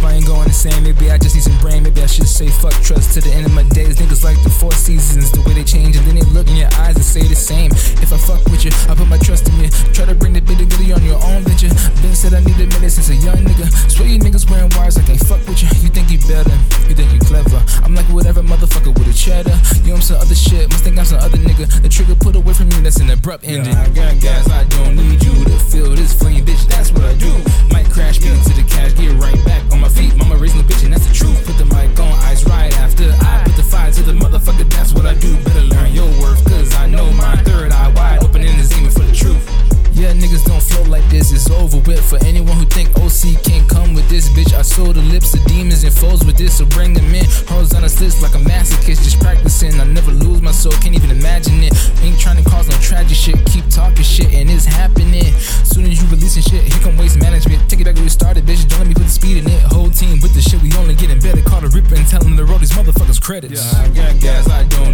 hope I ain't going insane. Maybe I just need some brain. Maybe I should say fuck trust to the end of my days. Niggas like the four seasons, the way they change, and then they look in your eyes and say the same. If I fuck with you, I put my trust in you. Try to bring the bitty giddy on your own venture. Been said I needed minute since a young nigga. Swear you niggas wearing wires, I can't fuck with you. You think you better, you think you clever. I'm like whatever motherfucker with a cheddar. You on some other shit, must think I'm some other nigga. The trigger put away from you, that's an abrupt ending. I got gas, over with. For anyone who think OC can't come with this, bitch, I sold the lips of demons and foes with this, so bring them in. Horizontal slits like a masochist, just practicing. I never lose my soul, can't even imagine it. Ain't trying to cause no tragic shit, keep talking shit, and it's happening. Soon as you releasing shit, here come waste management. Take it back where we started, bitch, don't let me put the speed in it. Whole team with the shit, we only getting better. Call the Ripper and tell them to roll these motherfuckers credits. Yeah, I got gas, I don't